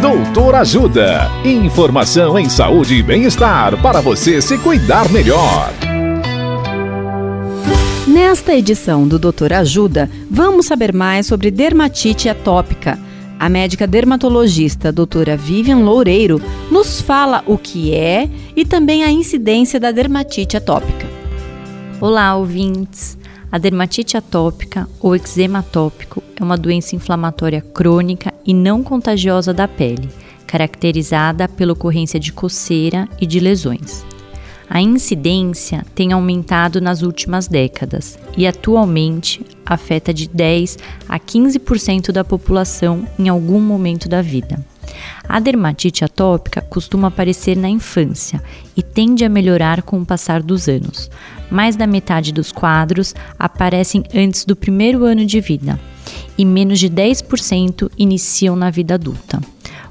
Doutor Ajuda. Informação em saúde e bem-estar para você se cuidar melhor. Nesta edição do Doutor Ajuda, vamos saber mais sobre dermatite atópica. A médica dermatologista doutora Vivian Loureiro nos fala o que é e também a incidência da dermatite atópica. Olá, ouvintes! A dermatite atópica ou eczema atópico é uma doença inflamatória crônica e não contagiosa da pele, caracterizada pela ocorrência de coceira e de lesões. A incidência tem aumentado nas últimas décadas e atualmente afeta de 10 a 15% da população em algum momento da vida. A dermatite atópica costuma aparecer na infância e tende a melhorar com o passar dos anos. Mais da metade dos quadros aparecem antes do primeiro ano de vida e menos de 10% iniciam na vida adulta.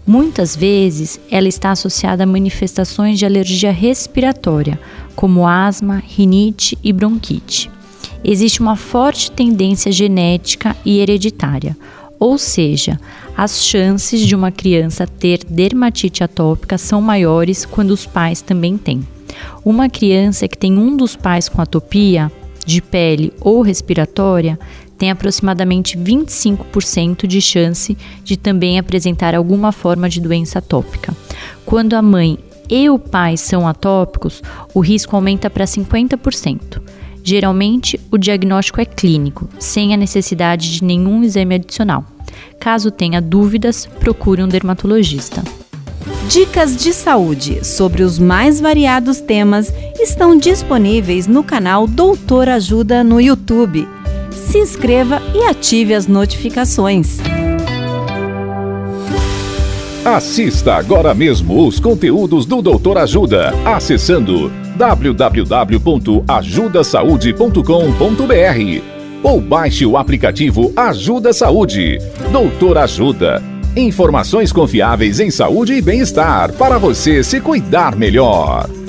Muitas vezes ela está associada a manifestações de alergia respiratória, como asma, rinite e bronquite. Existe uma forte tendência genética e hereditária, ou seja, as chances de uma criança ter dermatite atópica são maiores quando os pais também têm. Uma criança que tem um dos pais com atopia de pele ou respiratória tem aproximadamente 25% de chance de também apresentar alguma forma de doença atópica. Quando a mãe e o pai são atópicos, o risco aumenta para 50%. Geralmente, o diagnóstico é clínico, sem a necessidade de nenhum exame adicional. Caso tenha dúvidas, procure um dermatologista. Dicas de saúde sobre os mais variados temas estão disponíveis no canal Doutor Ajuda no YouTube. Se inscreva e ative as notificações. Assista agora mesmo os conteúdos do Doutor Ajuda, acessando www.ajudasaude.com.br ou baixe o aplicativo Ajuda Saúde. Doutor Ajuda. Informações confiáveis em saúde e bem-estar para você se cuidar melhor.